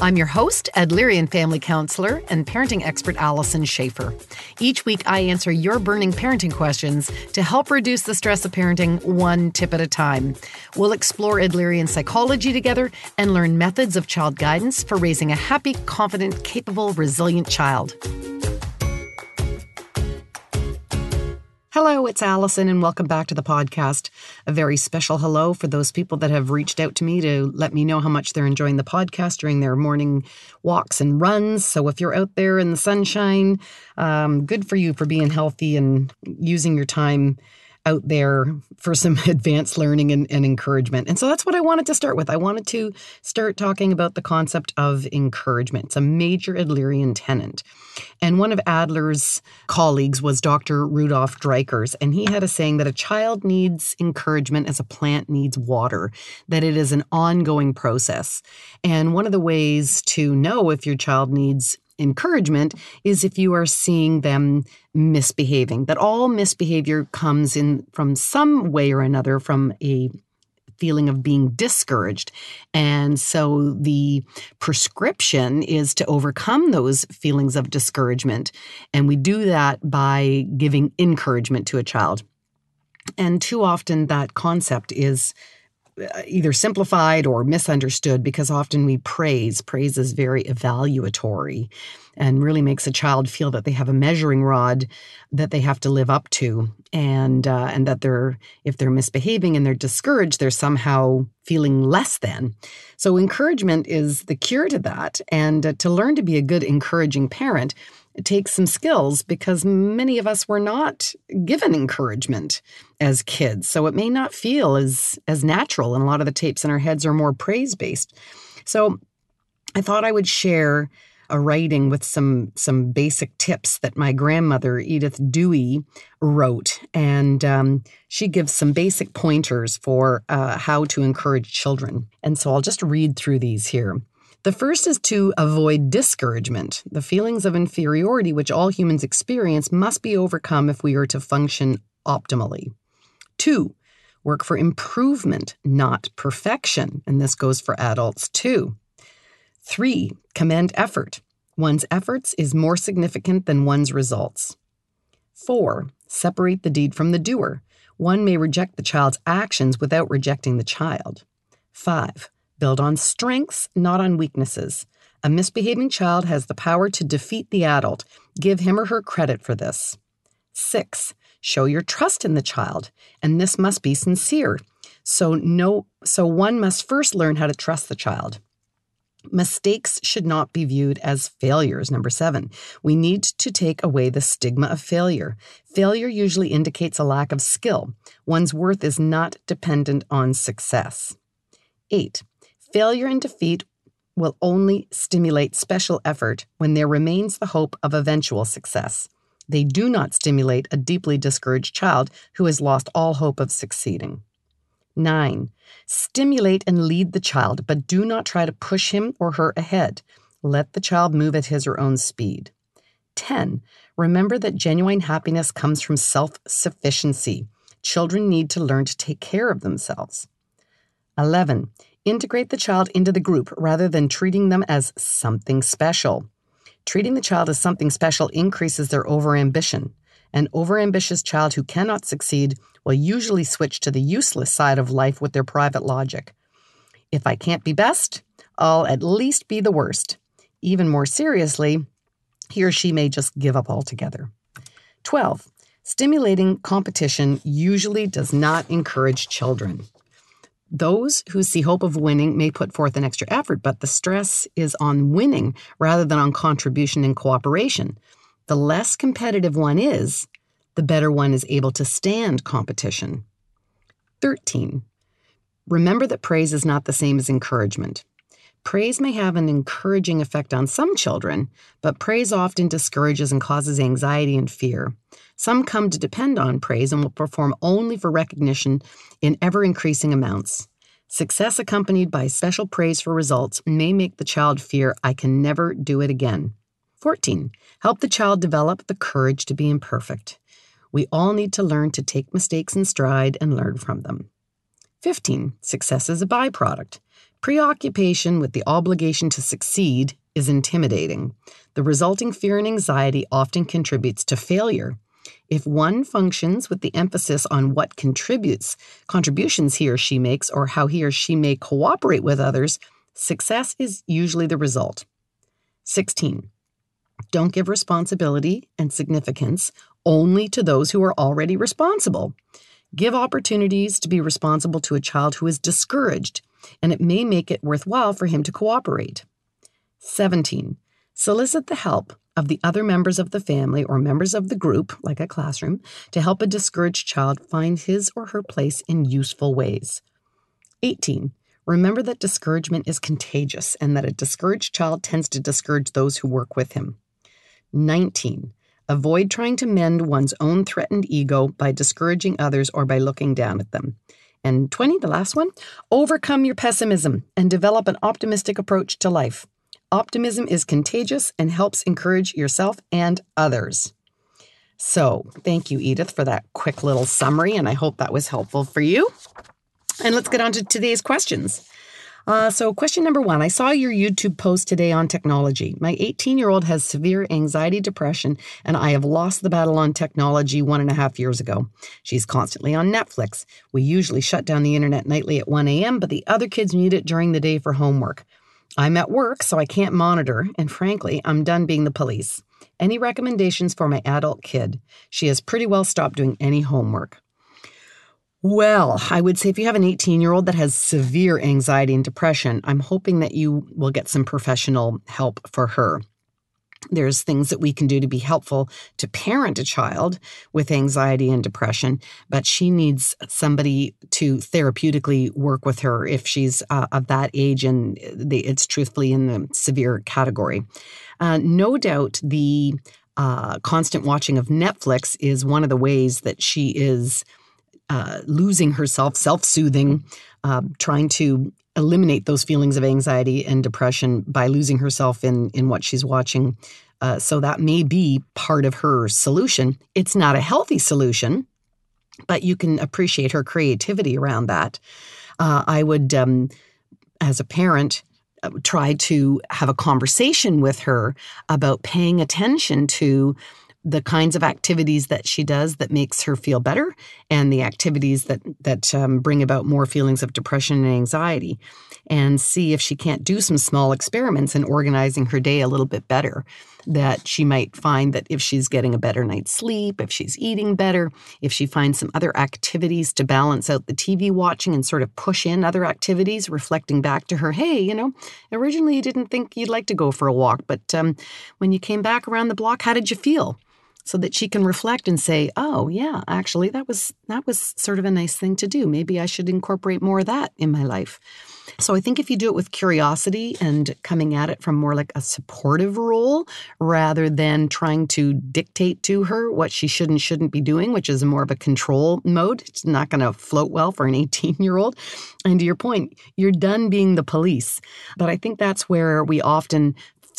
I'm your host, Adlerian family counselor and parenting expert Allison Schaefer. Each week, I answer your burning parenting questions to help reduce the stress of parenting one tip at a time. We'll explore Adlerian psychology together and learn methods of child guidance for raising a happy, confident, capable, resilient child. Hello, it's Allison, and welcome back to the podcast. A very special hello for those people that have reached out to me to let me know how much they're enjoying the podcast during their morning walks and runs. So, if you're out there in the sunshine, um, good for you for being healthy and using your time out there for some advanced learning and, and, encouragement. And so that's what I wanted to start with. I wanted to start talking about the concept of encouragement. It's a major Adlerian tenant. And one of Adler's colleagues was Dr. Rudolf Dreikurs, and he had a saying that a child needs encouragement as a plant needs water, that it is an ongoing process. And one of the ways to know if your child needs encouragement is if you are seeing them misbehaving, that all misbehavior comes in from some way or another from a feeling of being discouraged. And so the prescription is to overcome those feelings of discouragement. And we do that by giving encouragement to a child. And too often that concept is either simplified or misunderstood because often we praise. Praise is very evaluatory and really makes a child feel that they have a measuring rod that they have to live up to, and uh, and that they're if they're misbehaving and they're discouraged, they're somehow feeling less than. So encouragement is the cure to that, and uh, to learn to be a good encouraging parent takes some skills because many of us were not given encouragement as kids. So it may not feel as as natural and a lot of the tapes in our heads are more praise based. So I thought I would share a writing with some some basic tips that my grandmother Edith Dewey wrote, and um, she gives some basic pointers for uh, how to encourage children. And so I'll just read through these here. The first is to avoid discouragement. The feelings of inferiority which all humans experience must be overcome if we are to function optimally. Two, work for improvement, not perfection. And this goes for adults too. Three, commend effort. One's efforts is more significant than one's results. Four, separate the deed from the doer. One may reject the child's actions without rejecting the child. Five, Build on strengths, not on weaknesses. A misbehaving child has the power to defeat the adult. Give him or her credit for this. Six, show your trust in the child, and this must be sincere. So no so one must first learn how to trust the child. Mistakes should not be viewed as failures. Number seven, we need to take away the stigma of failure. Failure usually indicates a lack of skill. One's worth is not dependent on success. Eight, Failure and defeat will only stimulate special effort when there remains the hope of eventual success. They do not stimulate a deeply discouraged child who has lost all hope of succeeding. 9. Stimulate and lead the child, but do not try to push him or her ahead. Let the child move at his or her own speed. 10. Remember that genuine happiness comes from self sufficiency. Children need to learn to take care of themselves. 11. Integrate the child into the group rather than treating them as something special. Treating the child as something special increases their overambition. An overambitious child who cannot succeed will usually switch to the useless side of life with their private logic. If I can't be best, I'll at least be the worst. Even more seriously, he or she may just give up altogether. 12. Stimulating competition usually does not encourage children. Those who see hope of winning may put forth an extra effort, but the stress is on winning rather than on contribution and cooperation. The less competitive one is, the better one is able to stand competition. 13. Remember that praise is not the same as encouragement. Praise may have an encouraging effect on some children, but praise often discourages and causes anxiety and fear. Some come to depend on praise and will perform only for recognition in ever increasing amounts. Success accompanied by special praise for results may make the child fear, I can never do it again. 14. Help the child develop the courage to be imperfect. We all need to learn to take mistakes in stride and learn from them. 15. Success is a byproduct. Preoccupation with the obligation to succeed is intimidating. The resulting fear and anxiety often contributes to failure. If one functions with the emphasis on what contributes, contributions he or she makes, or how he or she may cooperate with others, success is usually the result. 16. Don't give responsibility and significance only to those who are already responsible. Give opportunities to be responsible to a child who is discouraged and it may make it worthwhile for him to cooperate. 17. Solicit the help of the other members of the family or members of the group, like a classroom, to help a discouraged child find his or her place in useful ways. 18. Remember that discouragement is contagious and that a discouraged child tends to discourage those who work with him. 19. Avoid trying to mend one's own threatened ego by discouraging others or by looking down at them. And 20, the last one, overcome your pessimism and develop an optimistic approach to life. Optimism is contagious and helps encourage yourself and others. So, thank you, Edith, for that quick little summary, and I hope that was helpful for you. And let's get on to today's questions. Uh, so, question number one I saw your YouTube post today on technology. My 18 year old has severe anxiety depression, and I have lost the battle on technology one and a half years ago. She's constantly on Netflix. We usually shut down the internet nightly at 1 a.m., but the other kids need it during the day for homework. I'm at work, so I can't monitor, and frankly, I'm done being the police. Any recommendations for my adult kid? She has pretty well stopped doing any homework. Well, I would say if you have an 18 year old that has severe anxiety and depression, I'm hoping that you will get some professional help for her. There's things that we can do to be helpful to parent a child with anxiety and depression, but she needs somebody to therapeutically work with her if she's uh, of that age and it's truthfully in the severe category. Uh, no doubt the uh, constant watching of Netflix is one of the ways that she is uh, losing herself, self soothing, uh, trying to eliminate those feelings of anxiety and depression by losing herself in, in what she's watching. Uh, so that may be part of her solution. It's not a healthy solution, but you can appreciate her creativity around that. Uh, I would, um, as a parent, uh, try to have a conversation with her about paying attention to the kinds of activities that she does that makes her feel better and the activities that that um, bring about more feelings of depression and anxiety and see if she can't do some small experiments in organizing her day a little bit better that she might find that if she's getting a better night's sleep if she's eating better if she finds some other activities to balance out the tv watching and sort of push in other activities reflecting back to her hey you know originally you didn't think you'd like to go for a walk but um, when you came back around the block how did you feel so that she can reflect and say, "Oh, yeah, actually that was that was sort of a nice thing to do. Maybe I should incorporate more of that in my life." So I think if you do it with curiosity and coming at it from more like a supportive role rather than trying to dictate to her what she should and shouldn't be doing, which is more of a control mode, it's not going to float well for an 18 year old. And to your point, you're done being the police. But I think that's where we often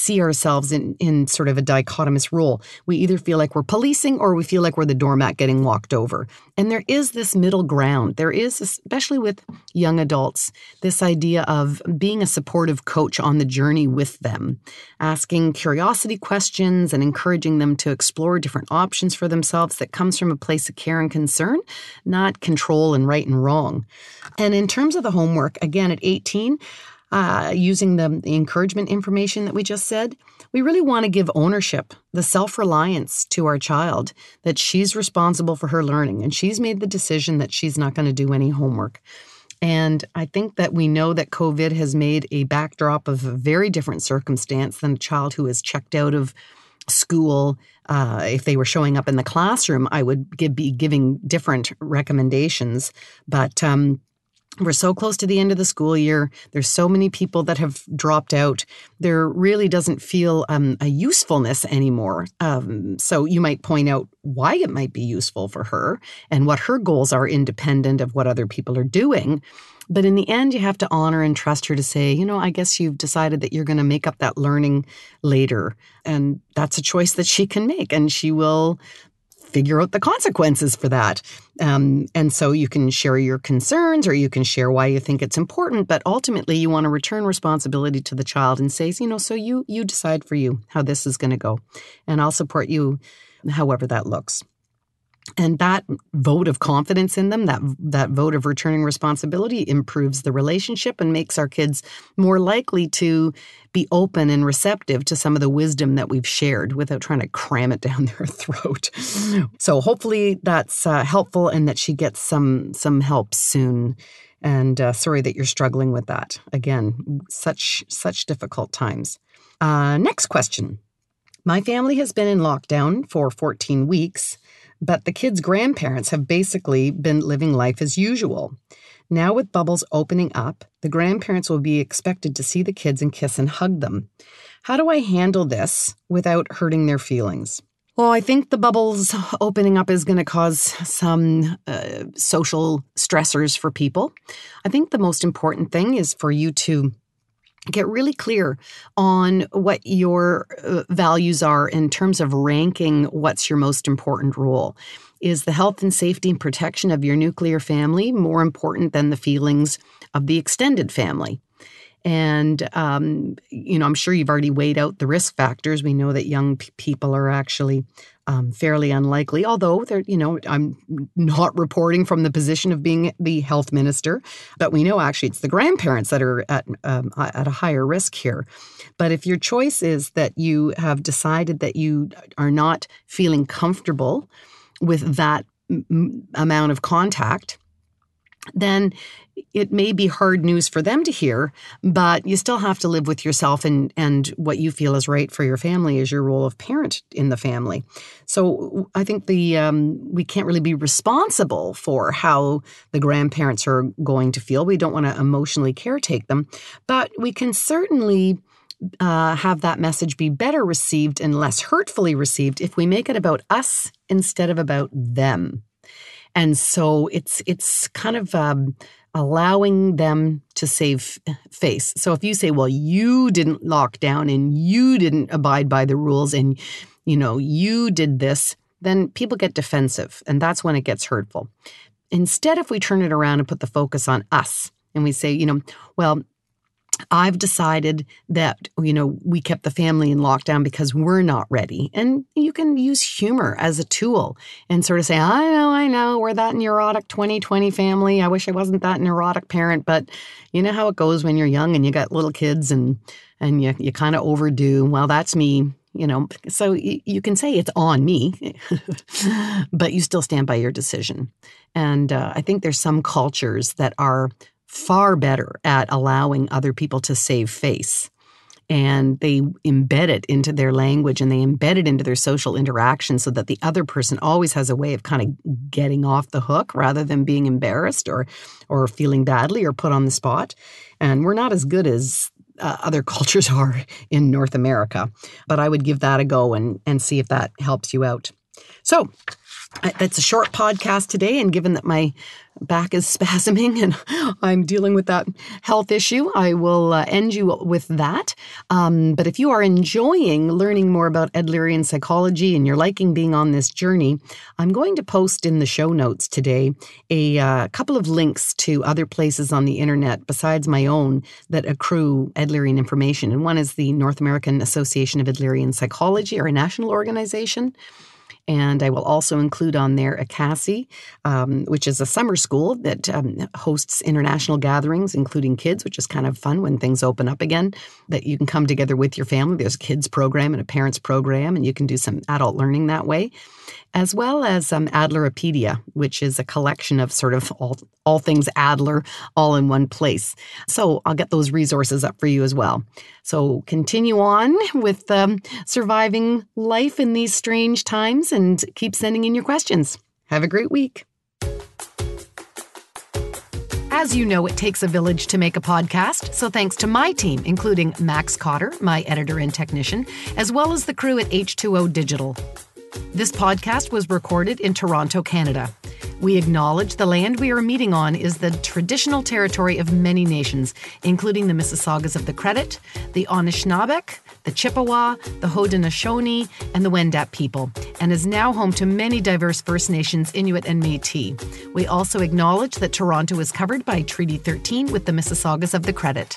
see ourselves in, in sort of a dichotomous role. We either feel like we're policing or we feel like we're the doormat getting walked over. And there is this middle ground. There is, especially with young adults, this idea of being a supportive coach on the journey with them, asking curiosity questions and encouraging them to explore different options for themselves that comes from a place of care and concern, not control and right and wrong. And in terms of the homework, again, at 18, uh, using the, the encouragement information that we just said, we really want to give ownership, the self reliance to our child that she's responsible for her learning and she's made the decision that she's not going to do any homework. And I think that we know that COVID has made a backdrop of a very different circumstance than a child who is checked out of school. Uh, if they were showing up in the classroom, I would give, be giving different recommendations. But um, we're so close to the end of the school year. There's so many people that have dropped out. There really doesn't feel um, a usefulness anymore. Um, so you might point out why it might be useful for her and what her goals are independent of what other people are doing. But in the end, you have to honor and trust her to say, you know, I guess you've decided that you're going to make up that learning later. And that's a choice that she can make. And she will figure out the consequences for that. Um, and so you can share your concerns or you can share why you think it's important, but ultimately you want to return responsibility to the child and say, you know, so you you decide for you how this is going to go, and I'll support you however that looks. And that vote of confidence in them, that that vote of returning responsibility improves the relationship and makes our kids more likely to be open and receptive to some of the wisdom that we've shared without trying to cram it down their throat. So hopefully that's uh, helpful and that she gets some some help soon. And uh, sorry that you're struggling with that. Again, such such difficult times. Uh, next question. My family has been in lockdown for 14 weeks. But the kids' grandparents have basically been living life as usual. Now, with bubbles opening up, the grandparents will be expected to see the kids and kiss and hug them. How do I handle this without hurting their feelings? Well, I think the bubbles opening up is going to cause some uh, social stressors for people. I think the most important thing is for you to get really clear on what your uh, values are in terms of ranking what's your most important role. Is the health and safety and protection of your nuclear family more important than the feelings of the extended family? And, um, you know, I'm sure you've already weighed out the risk factors. We know that young p- people are actually um, fairly unlikely, although they're, you know, I'm not reporting from the position of being the health minister, but we know actually it's the grandparents that are at, um, at a higher risk here. But if your choice is that you have decided that you are not feeling comfortable with that m- amount of contact, then it may be hard news for them to hear, but you still have to live with yourself and, and what you feel is right for your family is your role of parent in the family. So I think the um, we can't really be responsible for how the grandparents are going to feel. We don't want to emotionally caretake them, but we can certainly uh, have that message be better received and less hurtfully received if we make it about us instead of about them. And so it's it's kind of um, allowing them to save face. So if you say, well, you didn't lock down and you didn't abide by the rules and, you know, you did this, then people get defensive and that's when it gets hurtful. Instead, if we turn it around and put the focus on us and we say, you know, well, I've decided that, you know, we kept the family in lockdown because we're not ready. And you can use humor as a tool and sort of say, I know, I know, we're that neurotic 2020 family. I wish I wasn't that neurotic parent, but you know how it goes when you're young and you got little kids and and you, you kind of overdo. Well, that's me you know so you can say it's on me but you still stand by your decision and uh, i think there's some cultures that are far better at allowing other people to save face. And they embed it into their language and they embed it into their social interaction so that the other person always has a way of kind of getting off the hook rather than being embarrassed or, or feeling badly or put on the spot. And we're not as good as uh, other cultures are in North America. But I would give that a go and, and see if that helps you out. So that's a short podcast today. And given that my back is spasming and I'm dealing with that health issue. I will uh, end you with that. Um, but if you are enjoying learning more about Adlerian psychology and you're liking being on this journey, I'm going to post in the show notes today a uh, couple of links to other places on the internet besides my own that accrue Adlerian information. And one is the North American Association of Adlerian Psychology, or a national organization. And I will also include on there ICASSI, um, which is a summer school that um, hosts international gatherings, including kids, which is kind of fun when things open up again, that you can come together with your family. There's a kids program and a parents program, and you can do some adult learning that way as well as um, Adleropedia, which is a collection of sort of all, all things Adler all in one place. So I'll get those resources up for you as well. So continue on with um, surviving life in these strange times and keep sending in your questions. Have a great week. As you know, it takes a village to make a podcast, so thanks to my team, including Max Cotter, my editor and technician, as well as the crew at H2O Digital. This podcast was recorded in Toronto, Canada. We acknowledge the land we are meeting on is the traditional territory of many nations, including the Mississaugas of the Credit, the Anishinaabeg, the Chippewa, the Haudenosaunee, and the Wendat people, and is now home to many diverse First Nations, Inuit, and Métis. We also acknowledge that Toronto is covered by Treaty 13 with the Mississaugas of the Credit.